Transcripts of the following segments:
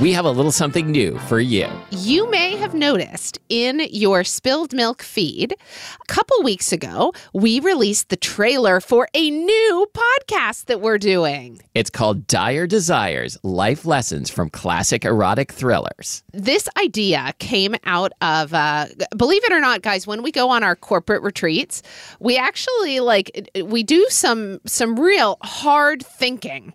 We have a little something new for you. You may have noticed in your spilled milk feed, a couple weeks ago, we released the trailer for a new podcast that we're doing. It's called Dire Desires Life Lessons from Classic Erotic Thrillers. This idea came out of, uh, believe it or not, guys, when we go on our corporate retreats, we actually like, we do some, some real hard thinking.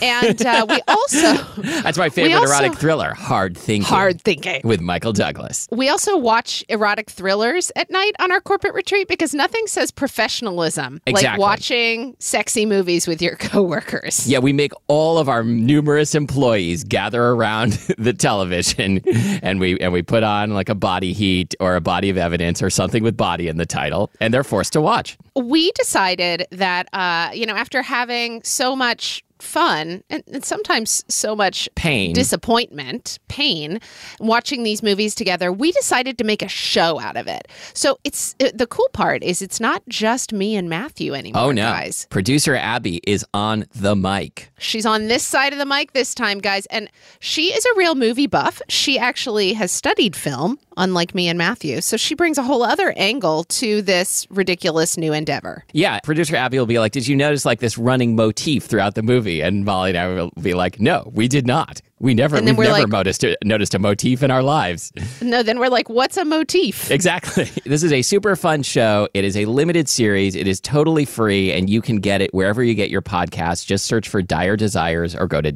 And uh, we also, That's my favorite also- erotic thriller, Hard Thinking. hard thinking. With Michael Douglas. We also watch erotic thrillers at night on our corporate retreat because nothing says professionalism like watching sexy movies with your coworkers. Yeah, we make all of our numerous employees gather around the television and we and we put on like a body heat or a body of evidence or something with body in the title and they're forced to watch. We decided that, uh, you know, after having so much fun and, and sometimes so much Pain. disappointment, pain, watching these movies together, we decided to make a show out of it. So it's it, the cool part is it's not just me and Matthew anymore, oh no. guys. Producer Abby is on the mic. She's on this side of the mic this time, guys. And she is a real movie buff. She actually has studied film, unlike me and Matthew. So she brings a whole other angle to this ridiculous new endeavor. Yeah, producer Abby will be like, "Did you notice like this running motif throughout the movie?" And Molly and I will be like, "No, we did not. We never, we've never like- noticed noticed a motif in our lives." No, then we're like, what's a motif? Exactly. This is a super fun show. It is a limited series. It is totally free, and you can get it wherever you get your podcasts. Just search for Dire Desires or go to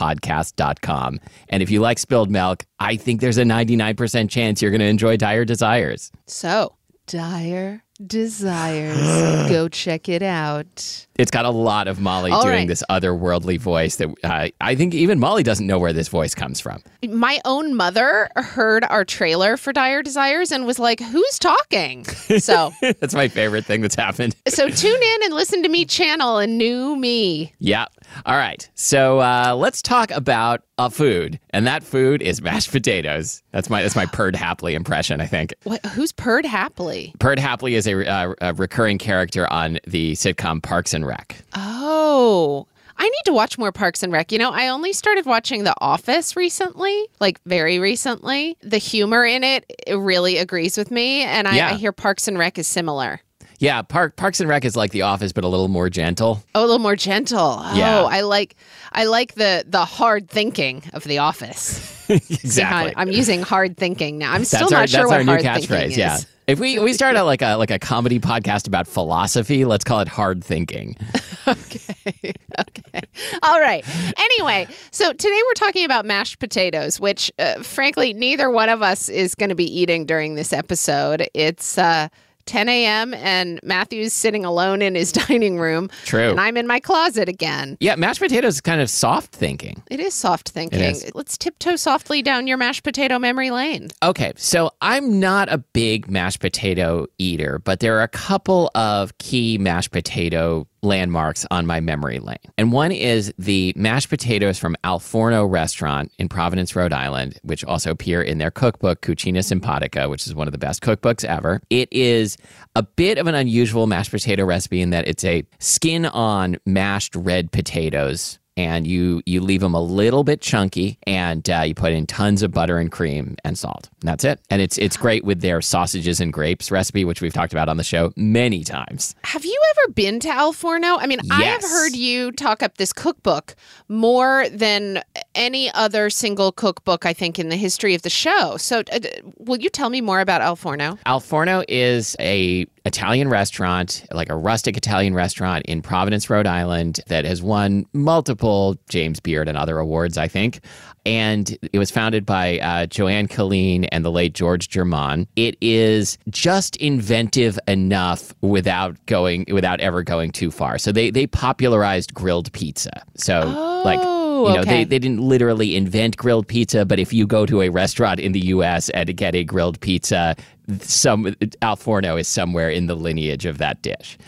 diredesirespodcast.com. And if you like spilled milk, I think there's a 99% chance you're going to enjoy Dire Desires. So, Dire Desires. Go check it out. It's got a lot of Molly All doing right. this otherworldly voice that uh, I think even Molly doesn't know where this voice comes from. My own mother heard our trailer for Dire Desires and was like, who's talking? So, That's my favorite thing that's happened. so tune in and listen to me channel a new me. Yeah. All right. So uh, let's talk about a food, and that food is mashed potatoes. That's my that's my Perd Hapley impression. I think What, who's purred happily? Perd Hapley is a, uh, a recurring character on the sitcom Parks and Rec. Oh, I need to watch more Parks and Rec. You know, I only started watching The Office recently, like very recently. The humor in it, it really agrees with me, and I, Yeah. I hear Parks and Rec is similar. Yeah, Park Parks and Rec is like The Office, but a little more gentle. Oh, a little more gentle. Oh, Yeah. I like I like the the hard thinking of The Office. See exactly. I'm using hard thinking now. I'm still not sure that's what our new hard thinking catchphrase. is. Yeah. If we we start out like a like a comedy podcast about philosophy, let's call it hard thinking. okay. Okay. All right. Anyway, so today we're talking about mashed potatoes, which, uh, frankly, neither one of us is going to be eating during this episode. It's uh, 10 a.m. and Matthew's sitting alone in his dining room. True. And I'm in my closet again. Yeah, mashed potatoes is kind of soft thinking. It is soft thinking. is. Let's tiptoe softly down your mashed potato memory lane. Okay, so I'm not a big mashed potato eater, but there are a couple of key mashed potato landmarks on my memory lane. And one is the mashed potatoes from Al Forno restaurant in Providence, Rhode Island, which also appear in their cookbook, Cucina Simpatica, which is one of the best cookbooks ever. It is a bit of an unusual mashed potato recipe in that it's a skin on mashed red potatoes and you you leave them a little bit chunky, and uh, you put in tons of butter and cream and salt. And that's it. And it's it's great with their sausages and grapes recipe, which we've talked about on the show many times. Have you ever been to Al Forno? I mean, I have heard you talk up this cookbook more than any other single cookbook I think in the history of the show. So, uh, will you tell me more about Al Forno? Al Forno is a Italian restaurant, like a rustic Italian restaurant in Providence, Rhode Island, that has won multiple James Beard and other awards, I think. And it was founded by uh, Johanne Killeen and the late George Germon. It is just inventive enough without going without ever going too far. So they they popularized grilled pizza. So like Oh, you know okay. they, they didn't literally invent grilled pizza, but if you go to a restaurant in the U.S. and get a grilled pizza, some Al Forno is somewhere in the lineage of that dish.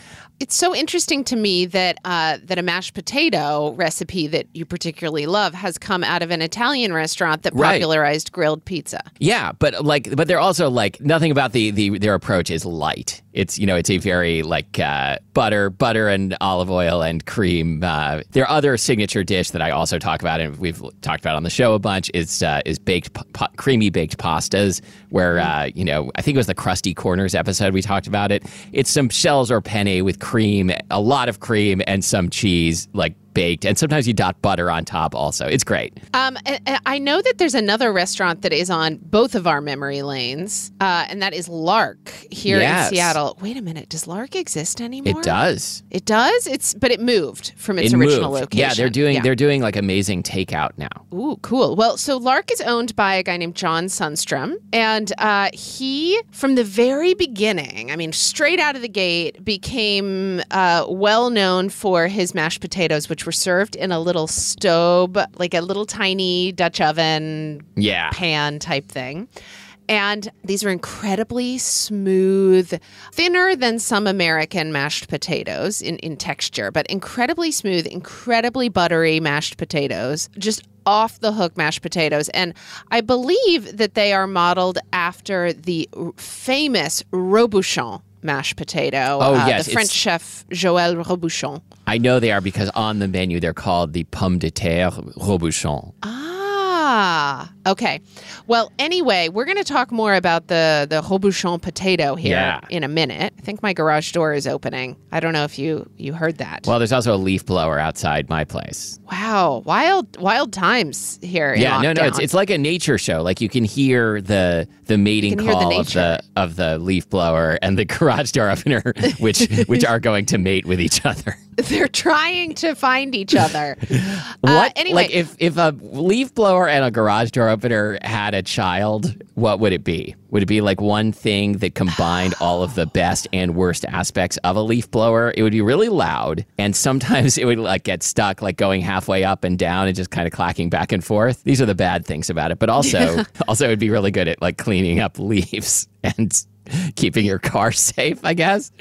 It's so interesting to me that uh, that a mashed potato recipe that you particularly love has come out of an Italian restaurant that Right. popularized grilled pizza. Yeah, but like, but they're also like nothing about the the their approach is light. It's you know it's a very like uh, butter, butter and olive oil and cream. Uh, their other signature dish that I also talk about and we've talked about on the show a bunch is uh, is baked pa- creamy baked pastas. Where uh, you know I think it was the crusty corners episode we talked about it. It's some shells or penne with cream, a lot of cream and some cheese like baked, and sometimes you dot butter on top. Also, it's great. Um, I know that there's another restaurant that is on both of our memory lanes, uh, and that is Lark here Yes. in Seattle. Wait a minute, does Lark exist anymore? It does. It does. It's but it moved from its It original moved. location. Yeah, they're doing Yeah. they're doing like amazing takeout now. Ooh, cool. Well, so Lark is owned by a guy named John Sundstrom, and uh, he, from the very beginning, I mean, straight out of the gate, became uh, well known for his mashed potatoes, which were served in a little stove, like a little tiny Dutch oven Yeah. pan type thing. And these were incredibly smooth, thinner than some American mashed potatoes in, in texture, but incredibly smooth, incredibly buttery mashed potatoes, just off the hook mashed potatoes. And I believe that they are modeled after the famous Robuchon mashed potato. Oh, uh, yes, The French it's- chef Joël Robuchon. I know they are because on the menu they're called the pomme de terre robuchon. Ah, okay. Well, anyway, we're going to talk more about the the Robuchon potato here Yeah. in a minute. I think my garage door is opening. I don't know if you you heard that. Well, there's also a leaf blower outside my place. wow, wild wild times here. In yeah, no, no, it's it's like a nature show. Like you can hear the the mating hear the call of the of the leaf blower and the garage door opener, which which are going to mate with each other. they're trying to find each other. What? Uh, anyway, like if if a leaf blower and a garage door opener had a child, what would it be? Would it be like one thing that combined all of the best and worst aspects of a leaf blower? It would be really loud, and sometimes it would like get stuck, like going halfway up and down and just kind of clacking back and forth. These are the bad things about it, but also also it would be really good at like cleaning up leaves and keeping your car safe. I guess.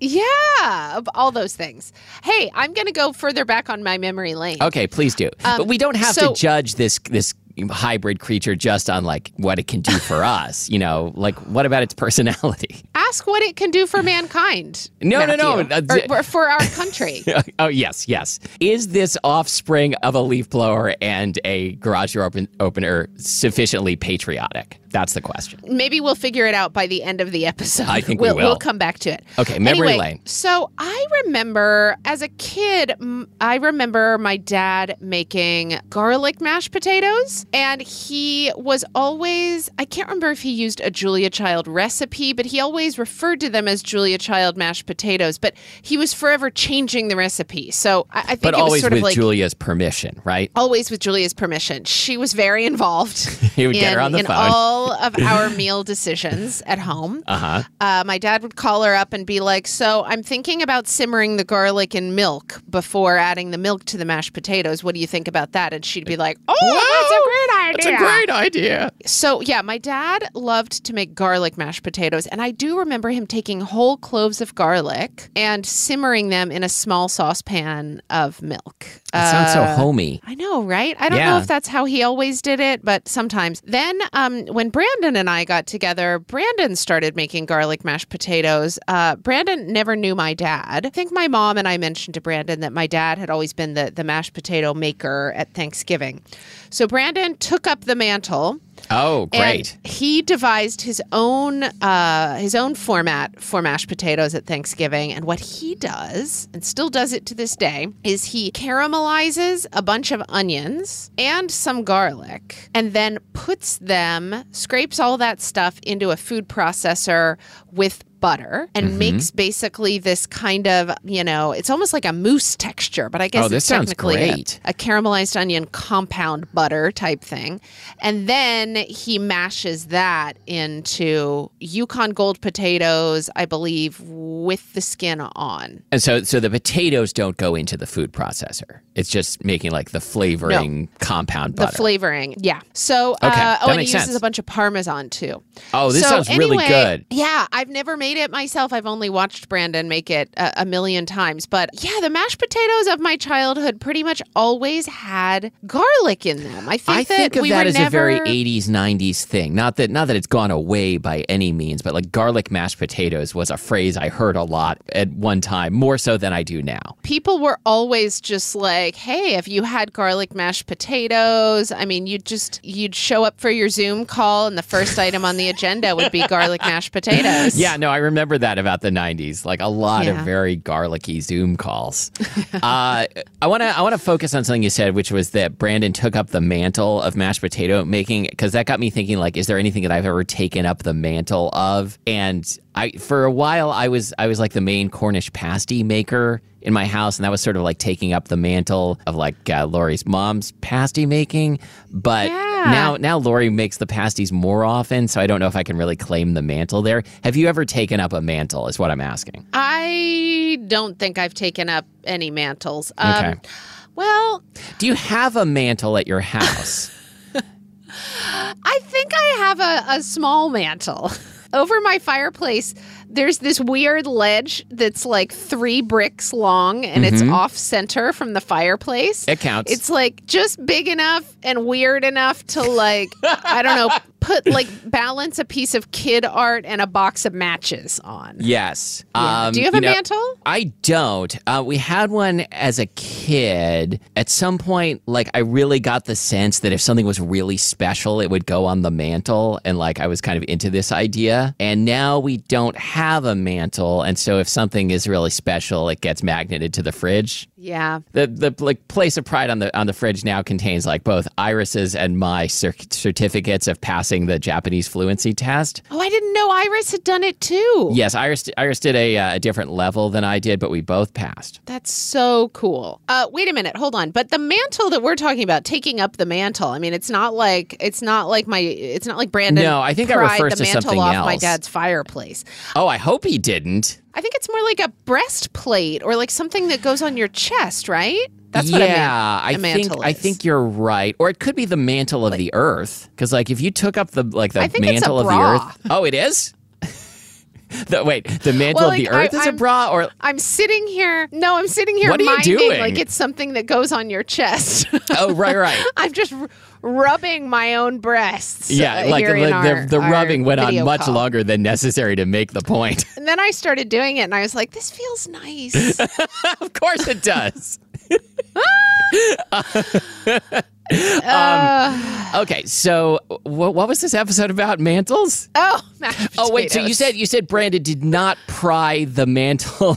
yeah, all those things. Hey, I'm going to go further back on my memory lane. Okay, please do. but um, we don't have so- to judge this this hybrid creature just on like what it can do for us. You know, like what about its personality? Ask what it can do for mankind. No, no, no, Matthew. uh, Or- or for our country. oh yes, yes. Is this offspring of a leaf blower and a garage door open- opener sufficiently patriotic? That's the question. Maybe we'll figure it out by the end of the episode. I think we we'll. We'll come back to it. Okay, memory Anyway, lane. So I remember as a kid, I remember my dad making garlic mashed potatoes, and he was always, I can't remember if he used a Julia Child recipe, but he always referred to them as Julia Child mashed potatoes, but he was forever changing the recipe. So I, I think But it was always sort with of like. Julia's permission, right? Always with Julia's permission. She was very involved He would in, get her on the phone. all of our meal decisions at home. Uh-huh. Uh, my dad would call her up and be like, So I'm thinking about simmering the garlic in milk before adding the milk to the mashed potatoes. What do you think about that? And she'd be like, Oh, that's a great idea. It's a great idea. So, yeah, my dad loved to make garlic mashed potatoes. And I do remember him taking whole cloves of garlic and simmering them in a small saucepan of milk. It sounds so Uh, homey. I know, right? I don't know if that's how he always did it, but sometimes. Then, um, when Brandon and I got together, Brandon started making garlic mashed potatoes. Uh, Brandon never knew my dad. I think my mom and I mentioned to Brandon that my dad had always been the, the mashed potato maker at Thanksgiving. So Brandon took up the mantle. Oh, great. And he devised his own uh, his own format for mashed potatoes at Thanksgiving. And what he does, and still does it to this day, is he caramelizes a bunch of onions and some garlic, and then puts them, scrapes all that stuff into a food processor with butter and Mm-hmm. makes basically this kind of you know it's almost like a mousse texture but i guess Oh, this it's sounds technically a- great. a caramelized onion compound butter type thing. And then he mashes that into Yukon Gold potatoes, I believe, with the skin on. And so, so the potatoes don't go into the food processor. It's just making like the flavoring compound butter. The flavoring, yeah. So, Okay, uh, oh, and he uses sense. a bunch of Parmesan too. oh, this So sounds really anyway, good. Yeah, I've never made it myself. I've only watched Brandon make it a, a million times. But yeah, the mashed potatoes of my childhood pretty much always had garlic in them. I think I that think of we that as never... a very 80s 90s thing. Not that not that it's gone away by any means, but like garlic mashed potatoes was a phrase I heard a lot at one time, more so than I do now. people were always just like, "Hey, if you had garlic mashed potatoes, I mean, you'd just you'd show up for your Zoom call, and the first item on the agenda would be garlic mashed potatoes." Yeah, no, I remember that about the 90s. Like a lot of very garlicky Zoom calls. uh, I want to I want to focus on something you said, which was that Brandon took up the mantle of mashed potato making because that got me thinking like is there anything that I've ever taken up the mantle of? And I for a while I was I was like the main Cornish pasty maker in my house, and that was sort of like taking up the mantle of like uh, Lori's mom's pasty making. But Yeah. now now Lori makes the pasties more often, so I don't know if I can really claim the mantle there. Have you ever taken up a mantle? Is what I'm asking. I don't think I've taken up any mantles. Um, Okay. Well, Do you have a mantle at your house? I think I have a, a small mantle. Over my fireplace, there's this weird ledge that's like three bricks long and it's off center from the fireplace. Mm-hmm. It counts. It's like just big enough and weird enough to like, I don't know, put like balance a piece of kid art and a box of matches on. yes. Yeah. Um, Do you have a know, mantle? I don't. Uh, we had one as a kid. At some point, like I really got the sense that if something was really special, it would go on the mantle, and like I was kind of into this idea. And now we don't have a mantle, and so if something is really special, it gets magneted to the fridge. Yeah. The the like place of pride on the on the fridge now contains like both Iris's and my cer- certificates of passing the Japanese fluency test. Oh, I didn't know Iris had done it too. Yes, Iris Iris did a, uh, a different level than I did, but we both passed. That's so cool. Uh, wait a minute, hold on. But the mantle that we're talking about, taking up the mantle. I mean, it's not like it's not like my it's not like Brandon. No, I think I refers the to mantle something off my dad's fireplace. Oh, I hope he didn't. I think it's more like a breastplate or like something that goes on your chest, right? That's what yeah, a, man- a I think mantle I is. think you're right, or it could be the mantle of the earth. Because like if you took up the like the I think it's a mantle of the earth. Oh, it is. the, wait, the mantle Well, of the like, I- earth is a I'm- bra, or I'm sitting here. No, I'm sitting here What are you minding doing? like it's something that goes on your chest. oh, right, right. I'm just rubbing my own breasts. Yeah, uh, like in the, our- the, the rubbing went on much call. longer than necessary to make the point. And then I started doing it, and I was like, "This feels nice." of course it does. Uh, Okay, so what, what was this episode about? Mantles? oh, Oh wait, so you said you said Brandon did not pry the mantle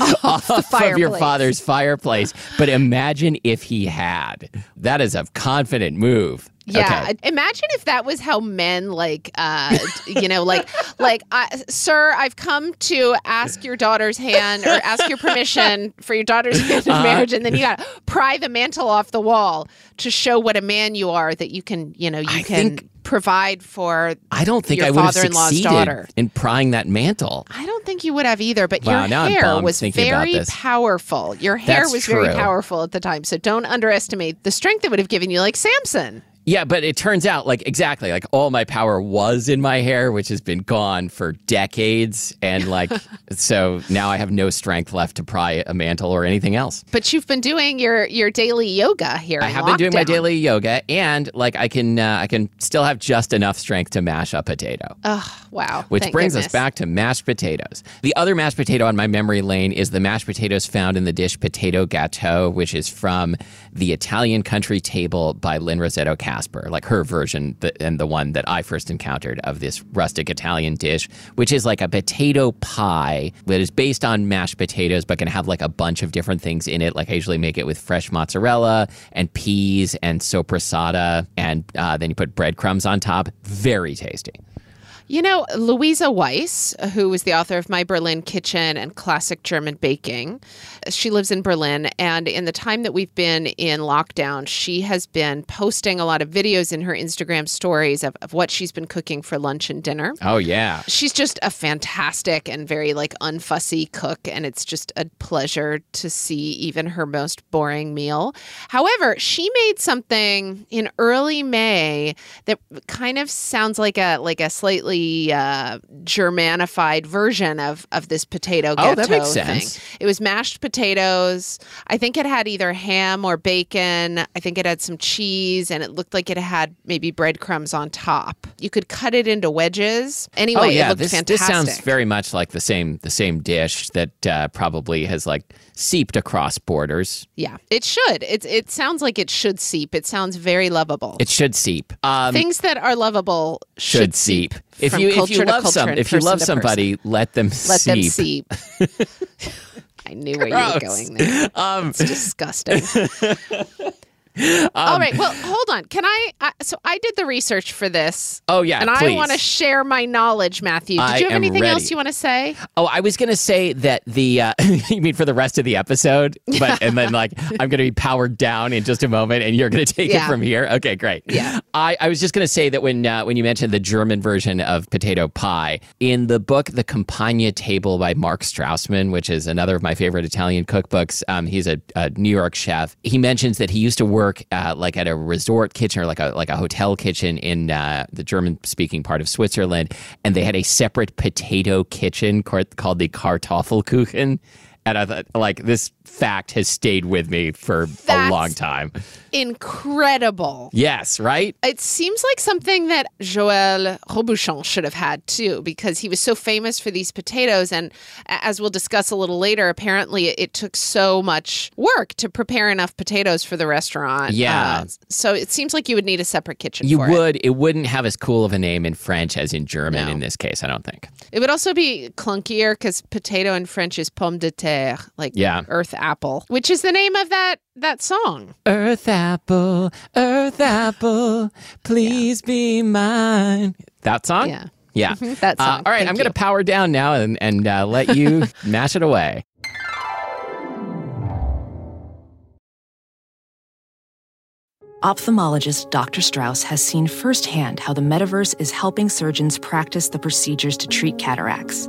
off of your father's fireplace, but imagine if he had. That is a confident move. Yeah, Okay. imagine if that was how men like, uh, you know, like, like, I, sir, I've come to ask your daughter's hand or ask your permission for your daughter's hand Uh-huh. marriage, and then you got to pry the mantle off the wall to show what a man you are. That you can, you know, you I can think- provide for. I don't think your I would have father-in-law's succeeded daughter. in prying that mantle. I don't think you would have either, but Wow, your hair was very powerful. Your hair That's was very powerful at the time, so don't underestimate the strength it would have given you, like Samson. Yeah, but it turns out, like, exactly, like all my power was in my hair, which has been gone for decades. And, like, so now I have no strength left to pry a mantle or anything else. But you've been doing your your daily yoga here. I have been doing my daily yoga, and, like, I can, uh, I can still have just enough strength to mash a potato. Oh, wow. Which Thank brings us back to mashed potatoes. The other mashed potato on my memory lane is the mashed potatoes found in the dish potato gâteau, which is from the Italian country table by Lynne Rossetto Kasper, like her version and the one that I first encountered of this rustic Italian dish, which is like a potato pie that is based on mashed potatoes but can have like a bunch of different things in it. Like I usually make it with fresh mozzarella and peas and soppressata, and uh, then you put breadcrumbs on top. Very tasty. You know, Luisa Weiss, who was the author of My Berlin Kitchen and Classic German Baking, she lives in Berlin. And in the time that we've been in lockdown, she has been posting a lot of videos in her Instagram stories of, of what she's been cooking for lunch and dinner. Oh, yeah. She's just a fantastic and very like unfussy cook, and it's just a pleasure to see even her most boring meal. However, she made something in early May that kind of sounds like a like a slightly uh, Germanified version of of this potato Oh, that makes thing. sense. It was mashed potatoes. I think it had either ham or bacon. I think it had some cheese, and it looked like it had maybe breadcrumbs on top. You could cut it into wedges. Anyway, oh yeah, it looked this fantastic. this sounds very much like the same the same dish that uh, probably has like seeped across borders. Yeah, it should. It it sounds like it should seep. It sounds very lovable. It should seep. Um, Things that are lovable should, should seep. If you if you love some if you love somebody, let them person. let seep. them seep. I knew where you were going there. Um, It's disgusting. All right. Well, hold on. Can I? I so I did the research for this. oh yeah, and I want to share my knowledge, Matthew. Did I you have anything else you want to say? Oh, I was gonna say that the uh, you mean for the rest of the episode, but and then like I'm gonna be powered down in just a moment, and you're gonna take Yeah. it from here. Okay, great. Yeah. I, I was just gonna say that when uh, when you mentioned the German version of potato pie in the book The Campagna Table by Mark Strausman, which is another of my favorite Italian cookbooks. Um, he's a, a New York chef. He mentions that he used to work uh, like at a resort kitchen or like a like a hotel kitchen in uh, the German speaking part of Switzerland, and they had a separate potato kitchen called the Kartoffelkuchen. And I thought, like, this fact has stayed with me for a long time. Incredible. Yes, right? It seems like something that Joël Robuchon should have had too, because he was so famous for these potatoes. And as we'll discuss a little later, apparently it took so much work to prepare enough potatoes for the restaurant. Yeah. Uh, so it seems like you would need a separate kitchen You for it. would. It. wouldn't have as cool of a name in French as in German No. in this case, I don't think. It would also be clunkier because potato in French is pomme de terre, like Yeah. earth apple, which is the name of that that song. Earth apple, earth apple, please be mine. That song? Yeah. Yeah. That Uh, song. all right, Thank I'm going to power down now and, and uh, let you mash it away. Ophthalmologist Dr. Strauss has seen firsthand how the metaverse is helping surgeons practice the procedures to treat cataracts.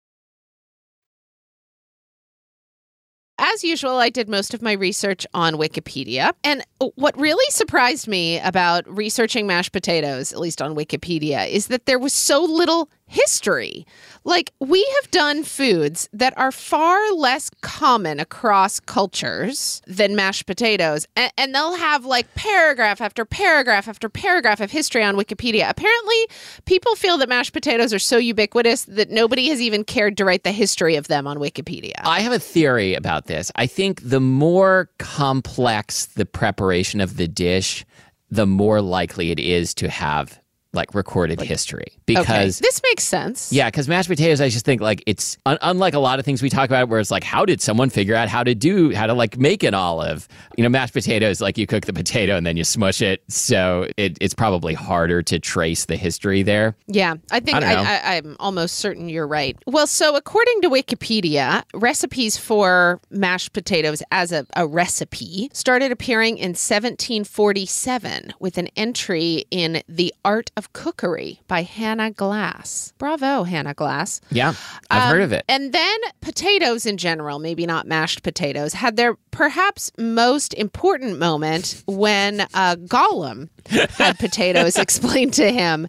As usual, I did most of my research on Wikipedia. And what really surprised me about researching mashed potatoes, at least on Wikipedia, is that there was so little history. Like, we have done foods that are far less common across cultures than mashed potatoes. And, and, they'll have like paragraph after paragraph after paragraph of history on Wikipedia. Apparently, people feel that mashed potatoes are so ubiquitous that nobody has even cared to write the history of them on Wikipedia. I have a theory about this. I think the more complex the preparation of the dish, the more likely it is to have like recorded like, history because okay. this makes sense. Yeah, because mashed potatoes, I just think like it's un- unlike a lot of things we talk about, where it's like, how did someone figure out how to do how to like make an olive? You know, mashed potatoes, like you cook the potato and then you smush it, so it, it's probably harder to trace the history there. Yeah, I think I am almost certain you're right. Well, so according to Wikipedia, recipes for mashed potatoes as a, a recipe started appearing in 1747 with an entry in the Art of of Cookery by Hannah Glasse. Bravo, Hannah Glasse. Yeah, I've um, heard of it. And then potatoes in general, maybe not mashed potatoes, had their perhaps most important moment when uh, Gollum had potatoes explained to him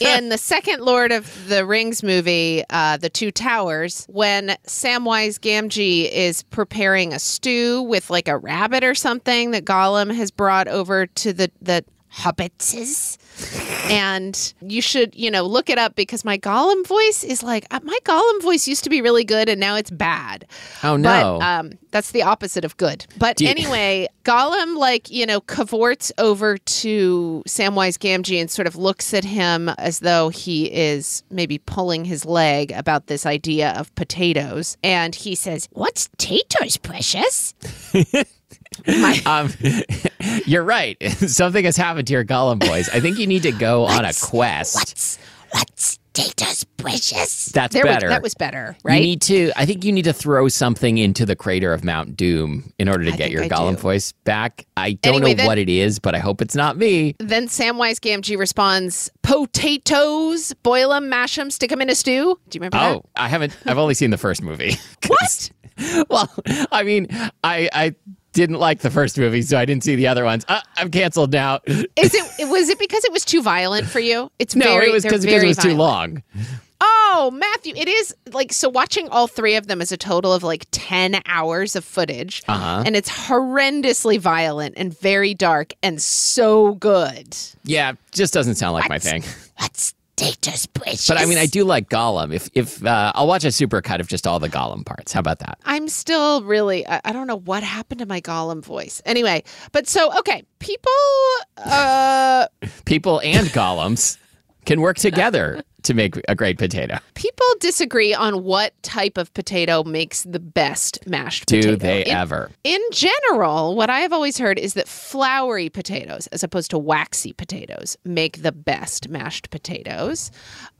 in the second Lord of the Rings movie, uh, The Two Towers, when Samwise Gamgee is preparing a stew with like a rabbit or something that Gollum has brought over to the, the hobbitses and you should, you know, look it up because my Gollum voice is like uh, my Gollum voice used to be really good and now it's bad. Oh no. But, um, that's the opposite of good. But anyway, Gollum like, you know, cavorts over to Samwise Gamgee and sort of looks at him as though he is maybe pulling his leg about this idea of potatoes. And he says, What's potatoes, precious? My- um, you're right. Something has happened to your Gollum voice. I think you need to go on a quest. What's what's Data's precious? That's there better. Was, that was better, right? You need to. I think you need to throw something into the crater of Mount Doom in order to I get your I Gollum do. voice back. I don't anyway, know then, what it is, but I hope it's not me. Then Samwise Gamgee responds, "Potatoes, boil them, mash them, stick them in a stew." Do you remember oh, that? I haven't. I've only seen the first movie. what? Well, I mean, I I didn't like the first movie, so I didn't see the other ones. Uh, I'm canceled now. Is it? Was it because it was too violent for you? It's no, very, it was because it was violent. too long. Oh, Matthew, it is like so. Watching all three of them is a total of like ten hours of footage, uh-huh. and it's horrendously violent and very dark and so good. Yeah, just doesn't sound like my thing. What's Data's precious? But I mean, I do like Gollum. If if uh, I'll watch a supercut of just all the Gollum parts. How about that? I'm still really. I, I don't know what happened to my Gollum voice. Anyway, but so okay, people. uh People and Gollums can work together to make a great potato. People disagree on what type of potato makes the best mashed potato. Do they in, ever? In general, what I have always heard is that floury potatoes, as opposed to waxy potatoes, make the best mashed potatoes.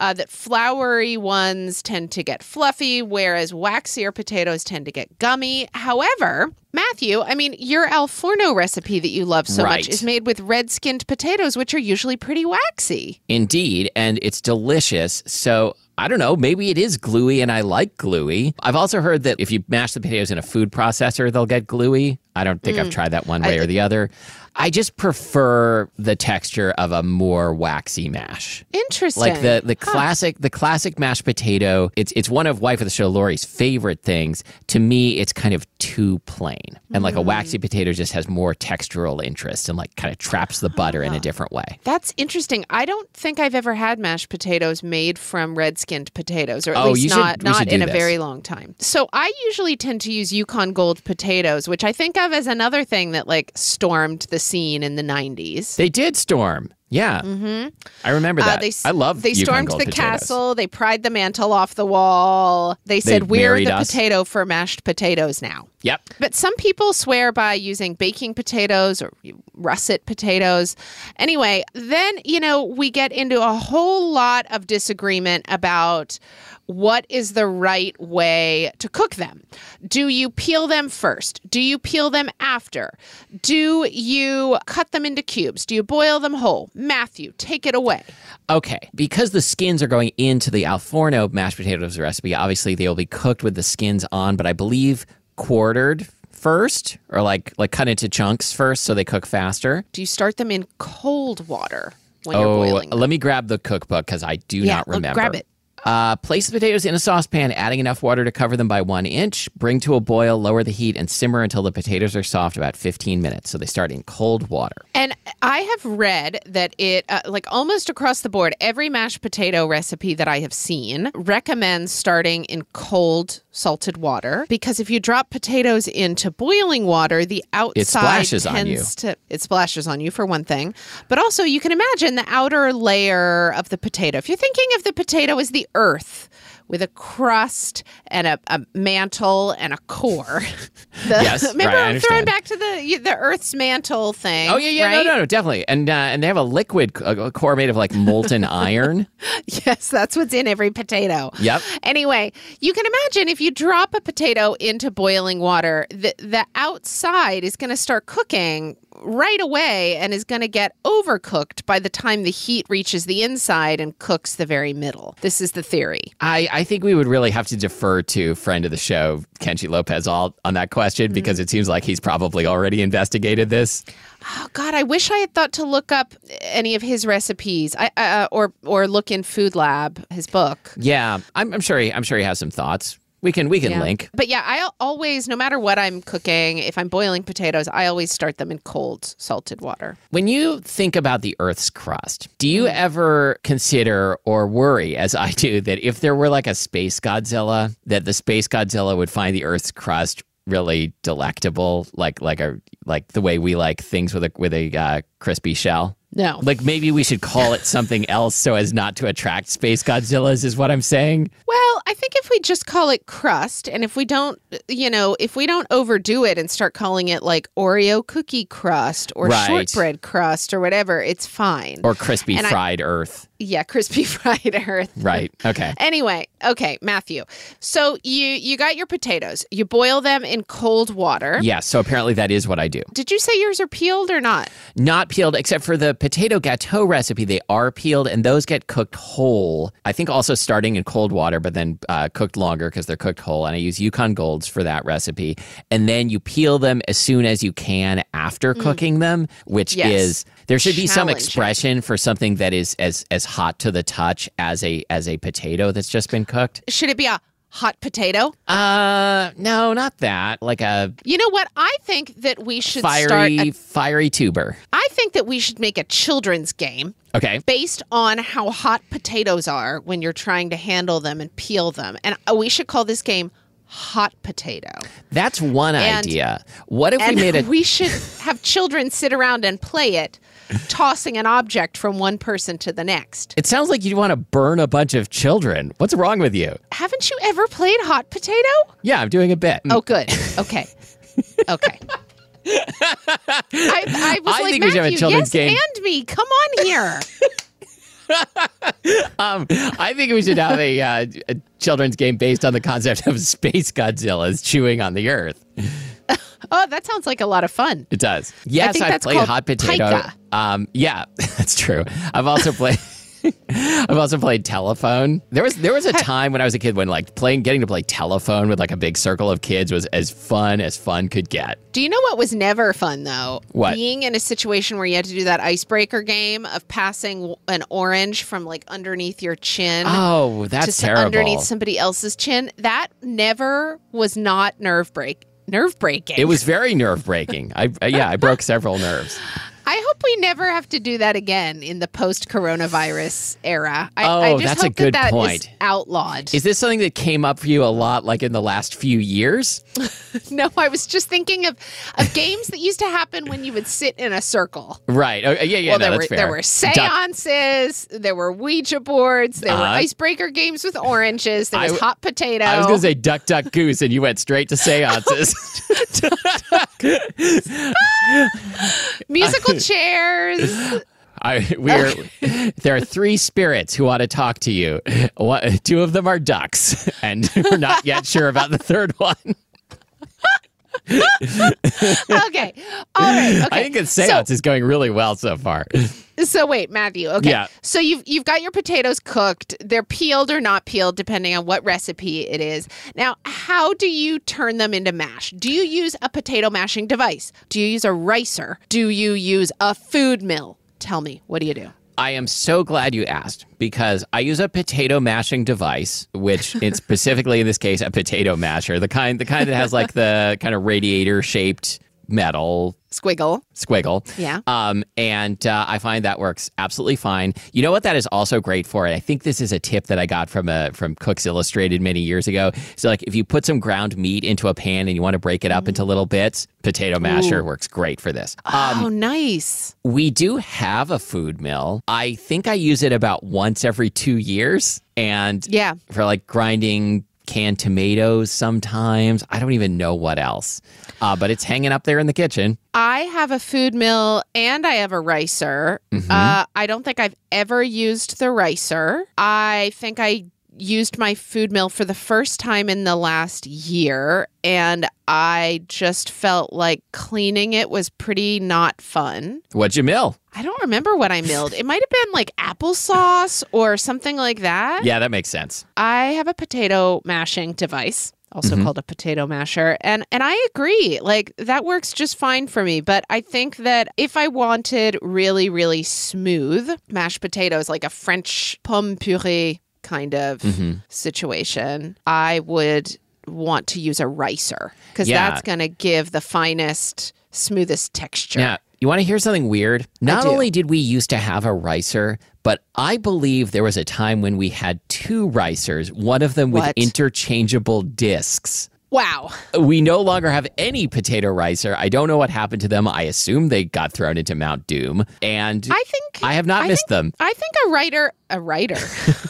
Uh, that floury ones tend to get fluffy, whereas waxier potatoes tend to get gummy. However, Matthew, I mean, your Al Forno recipe that you love so right. much is made with red skinned potatoes, which are usually pretty waxy. Indeed, and it's delicious. So I don't know, maybe it is gluey and I like gluey. I've also heard that if you mash the potatoes in a food processor, they'll get gluey. I don't think mm. I've tried that one way I, or the other. I just prefer the texture of a more waxy mash. Interesting. Like the the huh. classic the classic mashed potato. It's it's one of wife of the show Lori's favorite things. To me, it's kind of too plain, and like a waxy Mm. potato just has more textural interest and like kind of traps the butter in a different way. That's interesting. I don't think I've ever had mashed potatoes made from red skinned potatoes, or at oh, least should, not not in a this. very long time. So I usually tend to use Yukon Gold potatoes, which I think of as another thing that like stormed the scene in the 90s. They did storm. Yeah, mm-hmm. I remember that. Uh, they, I love. They stormed the potatoes. castle. They pried the mantle off the wall. They said, They "We're the us." potato for mashed potatoes now." Yep. But some people swear by using baking potatoes or russet potatoes. Anyway, then, you know, we get into a whole lot of disagreement about what is the right way to cook them. Do you peel them first? Do you peel them after? Do you cut them into cubes? Do you boil them whole? Matthew, take it away. Okay, because the skins are going into the Al Forno mashed potatoes recipe, obviously they will be cooked with the skins on, but I believe quartered first or like like cut into chunks first so they cook faster. Do you start them in cold water when oh, you're boiling them? let me grab the cookbook because I do yeah, not oh, look, remember. grab it. Uh, place the potatoes in a saucepan, adding enough water to cover them by one inch. Bring to a boil, lower the heat, and simmer until the potatoes are soft about 15 minutes. So they start in cold water. And I have read that it, uh, like almost across the board, every mashed potato recipe that I have seen recommends starting in cold salted water because if you drop potatoes into boiling water, the outside it splashes on you. to it splashes on you for one thing, but also you can imagine the outer layer of the potato. If you're thinking of the potato as the earth. With a crust and a, a mantle and a core. The- Yes, remember right, I I'm throwing back to the the Earth's mantle thing. Oh, yeah, yeah. right? No, no, no, definitely. And, uh, and they have a liquid c- a core made of like molten iron. Yes, that's what's in every potato. Yep. Anyway, you can imagine if you drop a potato into boiling water, the, the outside is going to start cooking right away and is going to get overcooked by the time the heat reaches the inside and cooks the very middle. This is the theory. I, I think we would really have to defer to friend of the show, Kenji Lopez-Alt on that question because it seems like he's probably already investigated this. Oh God, I wish I had thought to look up any of his recipes, I, uh, or or look in Food Lab, his book. Yeah, I'm, I'm sure. He, I'm sure he has some thoughts. We can we can Yeah. link. But yeah, I always, no matter what I'm cooking, if I'm boiling potatoes, I always start them in cold salted water. When you think about the Earth's crust, do you Mm. ever consider or worry, as I do, that if there were like a space Godzilla, that the space Godzilla would find the Earth's crust really delectable, like like a like the way we like things with a with a uh, crispy shell? No. Like maybe we should call it something else so as not to attract space Godzillas, is what I'm saying. Well, I think if we just call it crust, and if we don't, you know, if we don't overdo it and start calling it like Oreo cookie crust or Right. shortbread crust or whatever, it's fine. Or crispy And I- fried Earth. Yeah, crispy fried earth. Right. Okay. Anyway, okay, Matthew. So you you got your potatoes. You boil them in cold water. Yes. So apparently that is what I do. Did you say yours are peeled or not? Not peeled, except for the potato gâteau recipe. They are peeled, and those get cooked whole. I think also starting in cold water, but then uh, cooked longer because they're cooked whole. And I use Yukon Golds for that recipe. And then you peel them as soon as you can after cooking them, which Mm. Yes. is there should be some expression for something that is as as hot to the touch as a as a potato that's just been cooked. Should it be a hot potato? Uh, no, not that. Like a You know what? I think that we should start. fiery A, fiery tuber. I think that we should make a children's game Okay. based on how hot potatoes are when you're trying to handle them and peel them, and uh, we should call this game hot potato. That's one And- idea. What if And we made a we should have children sit around and play it, tossing an object from one person to the next. It sounds like you want to burn a bunch of children. What's wrong with you? Haven't you ever played hot potato? Yeah, I'm doing a bit. Oh, good. Okay. Okay. I, I was I like, think we should have a Matthew, children's yes, game." and me. Come on here. Um, I think we should have a, uh, a children's game based on the concept of space Godzillas chewing on the Earth. Oh, that sounds like a lot of fun. It does. Yes, I've that's played hot potato. Taika. Um, yeah, that's true. I've also played. I've also played telephone. There was there was a time when I was a kid when like playing getting to play telephone with like a big circle of kids was as fun as fun could get. Do you know what was never fun though? What? Being in a situation where you had to do that icebreaker game of passing an orange from like underneath your chin. Oh, that's s- terrible. underneath somebody else's chin. That never was not nerve break nerve breaking. It was very nerve breaking. I yeah, I broke several nerves. I hope we never have to do that again in the post coronavirus era. I, Oh, I just that's a good that that is point. outlawed. Is this something that came up for you a lot, like in the last few years? no, I was just thinking of of games that used to happen when you would sit in a circle. Right. Oh, yeah, yeah. well, no, there that's were fair. there were seances, there were Ouija boards, there were Uh-huh. icebreaker games with oranges, there was w- hot potato. I was going to say duck, duck, goose, and you went straight to seances. musical I, we're there are three spirits who want to talk to you. One, two of them are ducks, and we're not yet sure about the third one. okay, all right. Okay, I think the So- is going really well so far. So wait, Matthew. Okay. Yeah. So you've you've got your potatoes cooked. They're peeled or not peeled, depending on what recipe it is. Now, how do you turn them into mash? Do you use a potato mashing device? Do you use a ricer? Do you use a food mill? Tell me, what do you do? I am so glad you asked because I use a potato mashing device, which it's specifically in this case a potato masher, the kind the kind that has like the kind of radiator shaped metal Squiggle. squiggle. Yeah. Um, and uh, I find that works absolutely fine. You know what that is also great for? And I think this is a tip that I got from a from Cooks Illustrated many years ago. So like if you put some ground meat into a pan and you want to break it up into little bits, potato masher works great for this. oh, nice. We do have a food mill. I think I use it about once every two years. And Yeah. for like grinding canned tomatoes sometimes. I don't even know what else. Uh, but it's hanging up there in the kitchen. I have a food mill and I have a ricer. Mm-hmm. Uh, I don't think I've ever used the ricer. I think I used my food mill for the first time in the last year and I just felt like cleaning it was pretty not fun. What'd you mill? I don't remember what I milled. It might have been like applesauce or something like that. Yeah, that makes sense. I have a potato mashing device, also Mm-hmm. called a potato masher, and and I agree. Like that works just fine for me, but I think that if I wanted really really smooth mashed potatoes like a French pomme puree kind of Mm-hmm. situation, I would want to use a ricer cuz Yeah. that's going to give the finest smoothest texture. Yeah. You want to hear something weird? Not only did we used to have a ricer, but I believe there was a time when we had two ricers, one of them with What? interchangeable discs. Wow. We no longer have any potato ricer. I don't know what happened to them. I assume they got thrown into Mount Doom. And I think I have not I missed think- I think a writer a writer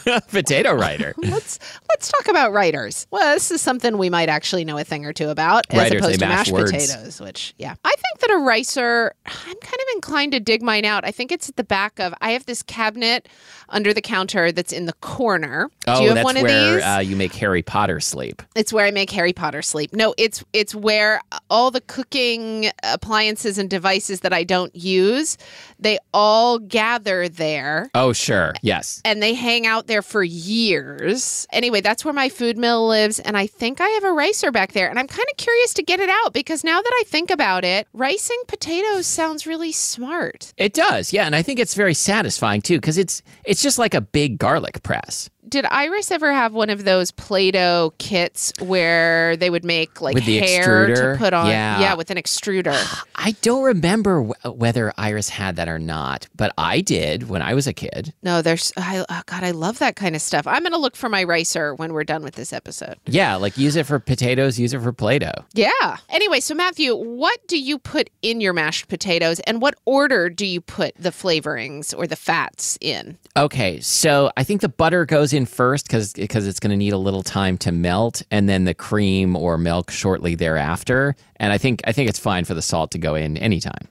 them. potato writer. let's let's talk about writers. Well, this is something we might actually know a thing or two about, as Writers, opposed they to mash mashed words. potatoes. Which, yeah, I think that a ricer. I'm kind of inclined to dig mine out. I think it's at the back of. I have this cabinet under the counter that's in the corner. Oh, Do you have that's one of where these? Uh, you make Harry Potter sleep. it's where I make Harry Potter sleep. No, it's it's where all the cooking appliances and devices that I don't use, they all gather there Oh, sure. Yes. and they hang out there for years. Anyway, that's where my food mill lives, and I think I have a ricer back there. And I'm kind of curious to get it out because now that I think about it, ricing potatoes sounds really smart. It does. Yeah, and I think it's very satisfying too cuz it's it's just like a big garlic press. Did Iris ever have one of those Play-Doh kits where they would make like With the hair extruder? to put on? Yeah. with an extruder. I don't remember w- whether Iris had that or not, but I did when I was a kid. No, there's I, oh God, I love that kind of stuff. I'm gonna look for my ricer when we're done with this episode. Yeah, like use it for potatoes, use it for Play-Doh. Yeah. Anyway, so Matthew, what do you put in your mashed potatoes and what order do you put the flavorings or the fats in? Okay, so I think the butter goes in first because because it's going to need a little time to melt, and then the cream or milk shortly thereafter. And I think I think it's fine for the salt to go in anytime.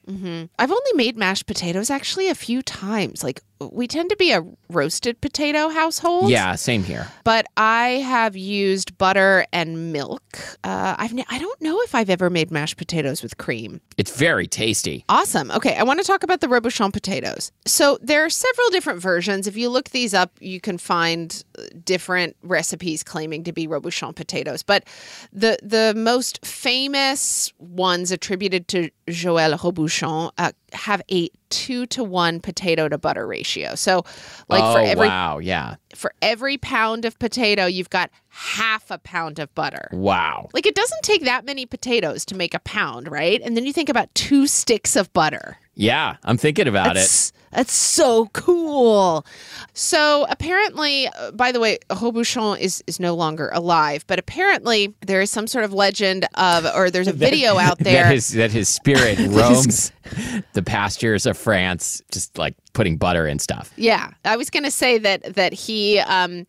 I've only made mashed potatoes actually a few times. Like we tend to be a roasted potato household. Yeah, same here. But I have used butter and milk. Uh, I've I don't know if I've ever made mashed potatoes with cream. It's very tasty. Awesome. Okay, I want to talk about the Robuchon potatoes. So there are several different versions. If you look these up, you can find uh, different recipes claiming to be Robuchon potatoes. But the the most famous ones attributed to Joël Robuchon uh, have a two to one potato to butter ratio. So, like oh for every wow, yeah, for every pound of potato, you've got half a pound of butter. wow. Like it doesn't take that many potatoes to make a pound, right? And then you think about two sticks of butter. Yeah, I'm thinking about it. That's, that's so cool. So apparently, uh, by the way, Robuchon is is no longer alive, but apparently there is some sort of legend of, or there's a video out there. That his that his spirit roams the pastures of France, just like putting butter in stuff. Yeah, I was going to say that that he um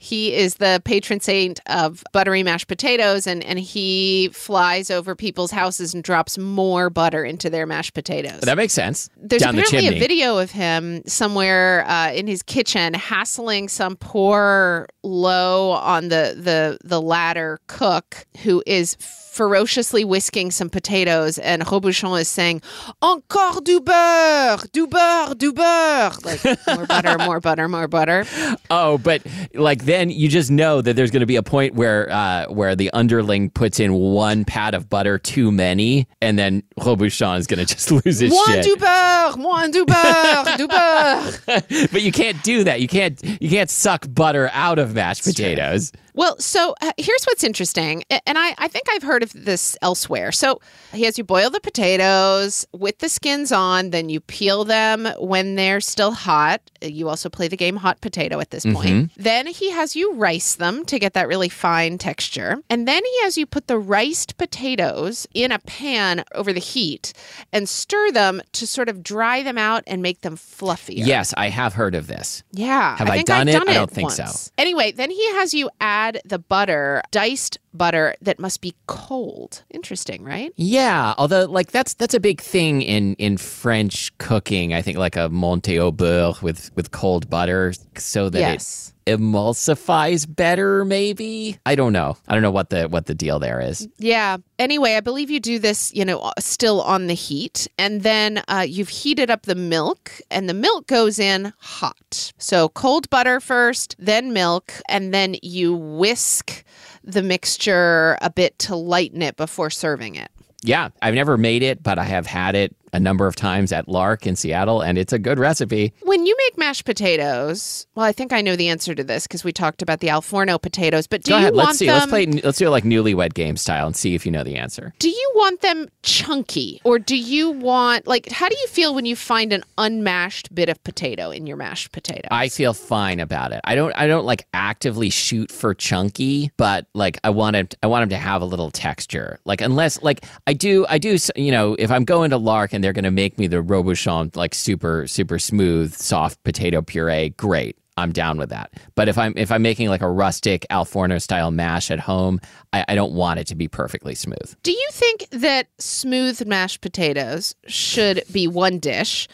he is the patron saint of buttery mashed potatoes and and he flies over people's houses and drops more butter into their mashed potatoes. That makes sense. There's Down the apparently a video of him somewhere uh, in his kitchen hassling some poor low on the the the ladder cook who is ferociously whisking some potatoes and Robuchon is saying encore du beurre du beurre du beurre like more butter more butter more butter Oh, but like then you just know that there's going to be a point where uh, where the underling puts in one pat of butter too many, and then Robuchon is going to just lose his Moins shit. du beurre, moins du beurre, du beurre. but you can't do that. You can't you can't suck butter out of mashed potatoes. Well, so uh, here's what's interesting, and I, I think I've heard of this elsewhere. So he has you boil the potatoes with the skins on, then you peel them when they're still hot. You also play the game hot potato at this point. Then he has you rice them to get that really fine texture. And then he has you put the riced potatoes in a pan over the heat and stir them to sort of dry them out and make them fluffier. Yes, I have heard of this. Yeah. Have I think done I've it? done I don't think so. Anyway, then he has you add the butter, diced butter that must be cold. Interesting, right? Yeah, although like that's that's a big thing in in French cooking. I think like a monter au beurre with with cold butter, so that Yes. Emulsifies better. Maybe I don't know. I don't know what the what the deal there is. Yeah. Anyway, I believe you do this, you know, still on the heat. And then uh, you've heated up the milk, and the milk goes in hot. So cold butter first, then milk, and then you whisk the mixture a bit to lighten it before serving it. Yeah, I've never made it, but I have had it a number of times at Lark in Seattle, and it's a good recipe. When you make mashed potatoes, well, I think I know the answer to this because we talked about the Al Forno potatoes. But do Go you ahead, want let's see. them? Let's play. Let's do it like newlywed game style and see if you know the answer. Do you want them chunky, or do you want like? How do you feel when you find an unmashed bit of potato in your mashed potatoes? I feel fine about it. I don't. I don't like actively shoot for chunky, but like I want it. I want them to have a little texture. Like unless like I do. I do. You know, if I'm going to Lark and they're going to make me the Robuchon like super super smooth soft potato puree, great. I'm down with that. But if I'm if I'm making like a rustic Al Forno style mash at home, I, I don't want it to be perfectly smooth. Do you think that smooth mashed potatoes should be one dish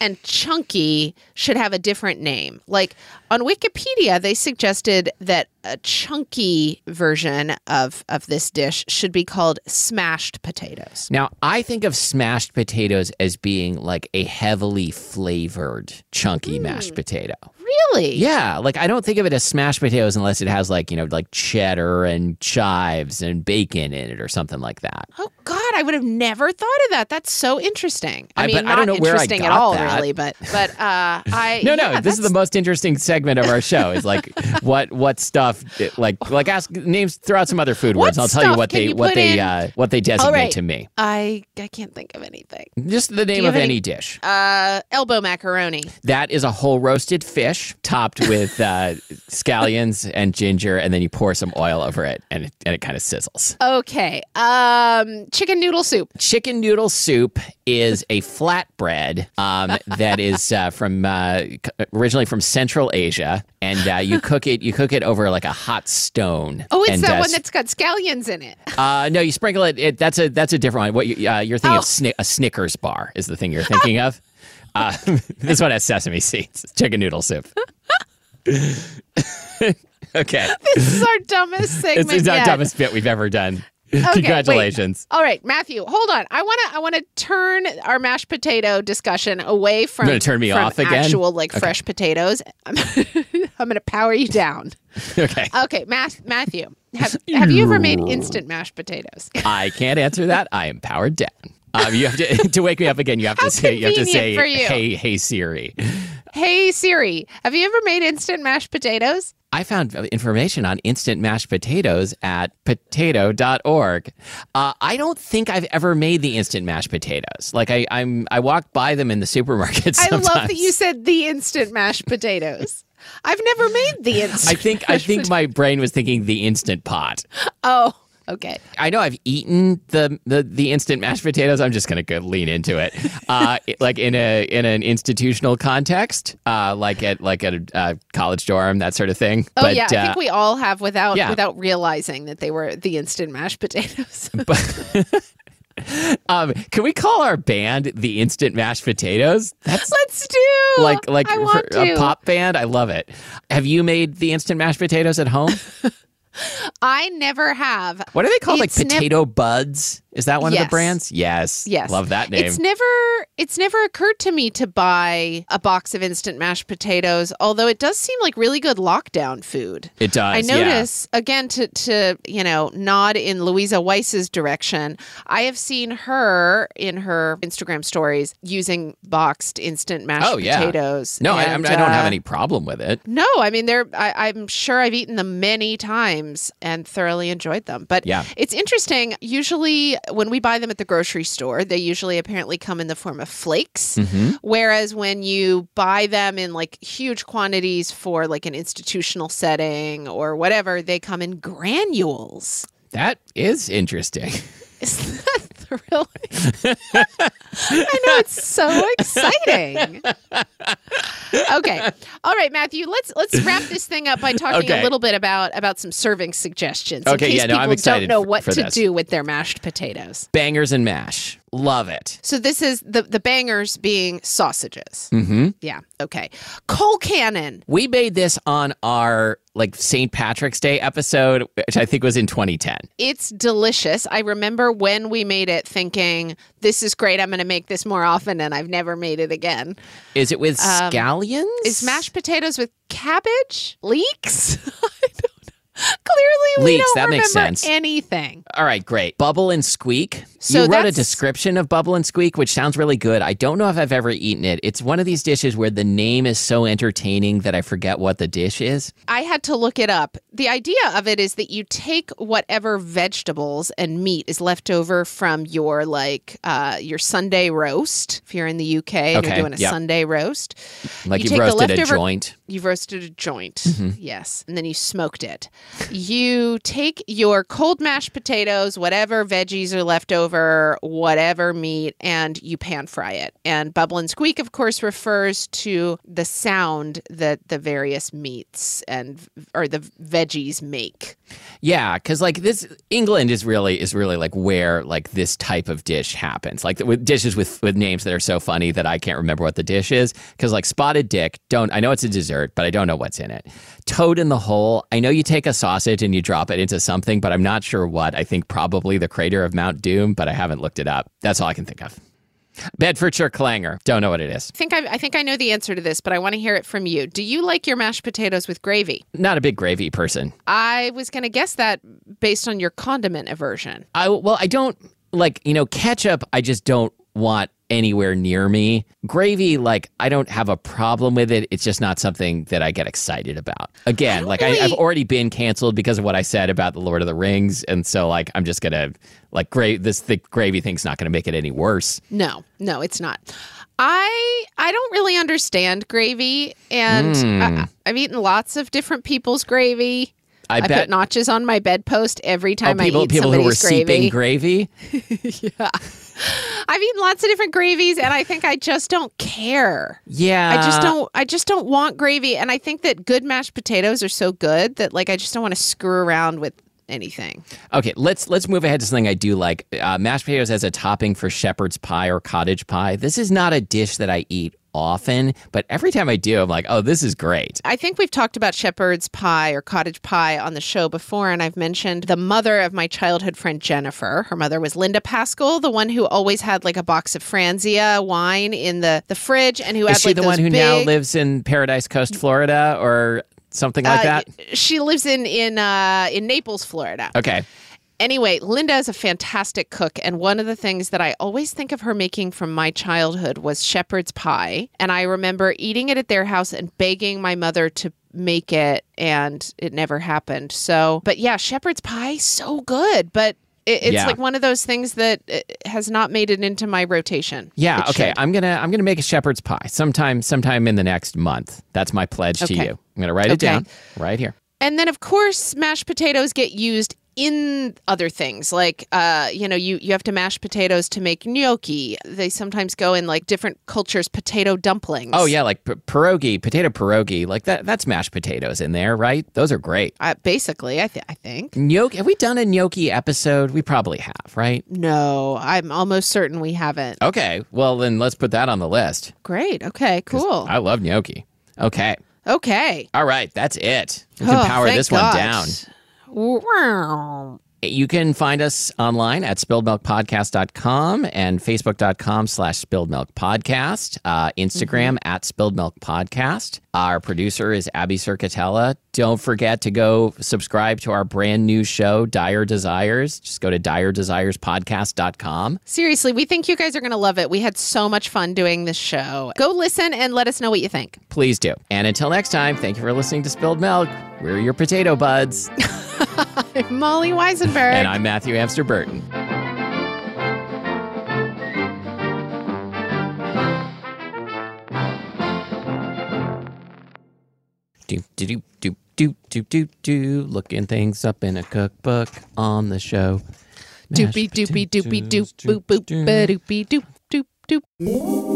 and chunky should have a different name? Like on Wikipedia, they suggested that a chunky version of, of this dish should be called smashed potatoes. Now, I think of smashed potatoes as being like a heavily flavored, chunky mashed mm. potato. Really? Yeah, like I don't think of it as smashed potatoes unless it has like, you know, like cheddar and chives and bacon in it or something like that. Oh God, I would have never thought of that. That's so interesting. I, I- mean, not don't know where I interesting at all, that. really. But but uh, I No, no, yeah, this is the most interesting segment of our show. Is like what what stuff like like ask names throw out some other food What words. I'll tell you what they you what they in? uh what they designate right. to me. I I can't think of anything. Just the name of any any- dish. Uh, elbow macaroni. That is a whole roasted fish topped with uh, scallions and ginger, and then you pour some oil over it, and it, and it kind of sizzles. Okay. Um, chicken noodle soup. Chicken noodle soup is a flatbread um, that is uh, from uh, originally from Central Asia, and uh, you cook it. You cook it over like a hot stone. Oh, it's and, that uh, one that's got scallions in it. Uh, no, you sprinkle it, it. That's a that's a different one. What you, uh, you're thinking Oh. of Sni- a Snickers bar is the thing you're thinking of. Uh, this one has sesame seeds. Chicken noodle soup. okay, This is our dumbest segment it's, it's our yet. dumbest bit we've ever done. Okay, wait. Congratulations. All right, Matthew, hold on. I want to I want to turn our mashed potato discussion away from gonna turn me from off again? actual like fresh potatoes. I'm, I'm going to power you down. Okay, Okay, Math, Matthew, have, have you ever made instant mashed potatoes? I can't answer that. I am powered down. Um, you have to to wake me up again. You have How to say you have to say hey hey Siri. hey Siri, have you ever made instant mashed potatoes? I found information on instant mashed potatoes at potato.org. Uh, I don't think I've ever made the instant mashed potatoes. Like I, I'm, I walk by them in the supermarket. I love that you said the instant mashed potatoes. I've never made the instant. I think, I think my brain was thinking the instant pot. Oh, okay. I know I've eaten the the, the instant mashed potatoes. I'm just gonna go lean into it, uh, like in a in an institutional context, uh, like at like at a uh, college dorm, that sort of thing. Oh but, yeah, I uh, think we all have without yeah. without realizing that they were the instant mashed potatoes. um, can we call our band the Instant Mashed Potatoes? That's Let's do like like I for want a pop band. I love it. Have you made the instant mashed potatoes at home? I never have. What are they called? It's like potato buds? Is that one of the brands? Yes. Yes. Love that name. It's never it's never occurred to me to buy a box of instant mashed potatoes, although it does seem like really good lockdown food. It does. I yeah. notice again to to you know nod in Luisa Weiss's direction. I have seen her in her Instagram stories using boxed instant mashed Oh, yeah. potatoes. No, I, I'm- I don't have uh, any problem with it. No, I mean they're. I, I'm sure I've eaten them many times and thoroughly enjoyed them. But Yeah. it's interesting. Usually, when we buy them at the grocery store, they usually apparently come in the form of flakes. Mm-hmm. Whereas when you buy them in like huge quantities for like an institutional setting or whatever, they come in granules. That is interesting. Isn't that thrilling? I know it's so exciting. Okay. All right, Matthew, let's let's wrap this thing up by talking Okay. a little bit about about some serving suggestions in Okay, case yeah, no, I'm people excited don't know what for to this. do with their mashed potatoes. Bangers and mash. Love it. So this is the the bangers being sausages. Mm-hmm. Yeah. Okay. Colcannon. We made this on our like St. Patrick's Day episode, which I think was in 2010. It's delicious. I remember when we made it thinking, this is great. I'm going to make this more often, and I've never made it again. Is it with Um, scallions? Is mashed potatoes with cabbage? Leeks? I don't know. Clearly, don't that makes sense. anything. All right, great. Bubble and Squeak. So you wrote a description of Bubble and Squeak, which sounds really good. I don't know if I've ever eaten it. It's one of these dishes where the name is so entertaining that I forget what the dish is. I had to look it up. The idea of it is that you take whatever vegetables and meat is left over from your like uh, your Sunday roast. If you're in the UK and Okay, you're doing a yep. Sunday roast, Like You you take the have roasted a joint. You've roasted a joint, Mm-hmm. yes, and then you smoked it. You take your cold mashed potatoes, whatever veggies are left over, whatever meat, and you pan fry it. And bubble and squeak, of course, refers to the sound that the various meats and or the veggies make. Yeah, because like this, England is really is really like where like this type of dish happens. Like with dishes with with names that are so funny that I can't remember what the dish is. Because like spotted dick, don't I know it's a dessert, but I don't know what's in it. Toad in the hole. I know you take a sausage and you drop it into something, but I'm not sure what. I think probably the crater of Mount Doom, but I haven't looked it up. That's all I can think of. Bedfordshire clanger. Don't know what it is. I think I, I think I know the answer to this, but I want to hear it from you. Do you like your mashed potatoes with gravy? Not a big gravy person. I was going to guess that based on your condiment aversion. I well, I don't like you know ketchup. I just don't want anywhere near me. Gravy, like I don't have a problem with it. It's just not something that I get excited about. Again, don't like I, I've already been canceled because of what I said about the Lord of the Rings, and so like I'm just gonna like gra- this the gravy thing's not gonna make it any worse. No, no, it's not. I I don't really understand gravy, and I, hmm. I've eaten lots of different people's gravy. I, I, put notches on my bedpost every oh, time people I eat people who were somebody's seeping gravy. gravy. I've eaten lots of different gravies, and I think I just don't care. Yeah, I just don't. I just don't want gravy, and I think that good mashed potatoes are so good that like I just don't want to screw around with anything. Okay, let's let's move ahead to something I do like. Uh, mashed potatoes as a topping for shepherd's pie or cottage pie. This is not a dish that I eat often, but every time I do, I'm like, oh, this is great. I think we've talked about shepherd's pie or cottage pie on the show before, and I've mentioned the mother of my childhood friend Jennifer. Her mother was Linda Pascal, the one who always had like a box of Franzia wine in the, the fridge, and who had she like the one who now lives in Paradise Coast, Florida, or something like Uh, that? She lives in in uh, in Naples, Florida. Okay. Anyway, Linda is a fantastic cook, and one of the things that I always think of her making from my childhood was shepherd's pie. And I remember eating it at their house and begging my mother to make it, and it never happened. So, but yeah, shepherd's pie, so good, but. It's Yeah. like one of those things that uh, has not made it into my rotation. Yeah. It okay. should. I'm gonna I'm gonna make a shepherd's pie sometime sometime in the next month. That's my pledge to you. I'm gonna write it down right here. And then, of course, mashed potatoes get used in other things. Like, uh, you know, you, you have to mash potatoes to make gnocchi. They sometimes go in like different cultures' potato dumplings. Oh yeah, like p- pierogi, potato pierogi, like that. That's mashed potatoes in there, right? Those are great. Uh, basically, I, th- I think. Gnocchi. Have we done a gnocchi episode? We probably have, right? No, I'm almost certain we haven't. Okay. Well, then let's put that on the list. Great. Okay, cool. I love gnocchi. Okay. Okay. All right. That's it. We can Oh, power this God. one down. You can find us online at spilledmilkpodcast.com and facebook.com slash spilledmilkpodcast, uh, Instagram at spilledmilkpodcast. Our producer is Abby Cerquitella. Don't forget to go subscribe to our brand new show, Dire Desires. Just go to diredesirespodcast.com. Seriously, we think you guys are going to love it. We had so much fun doing this show. Go listen and let us know what you think. Please do. And until next time, thank you for listening to Spilled Milk. We're your potato buds. I'm Molly Wizenberg. and I'm Matthew Amster Burton. Do do do do do do do do looking things up in a cookbook on the show. doopy doopy doopy doop boop boop ba doopy doop doop doop.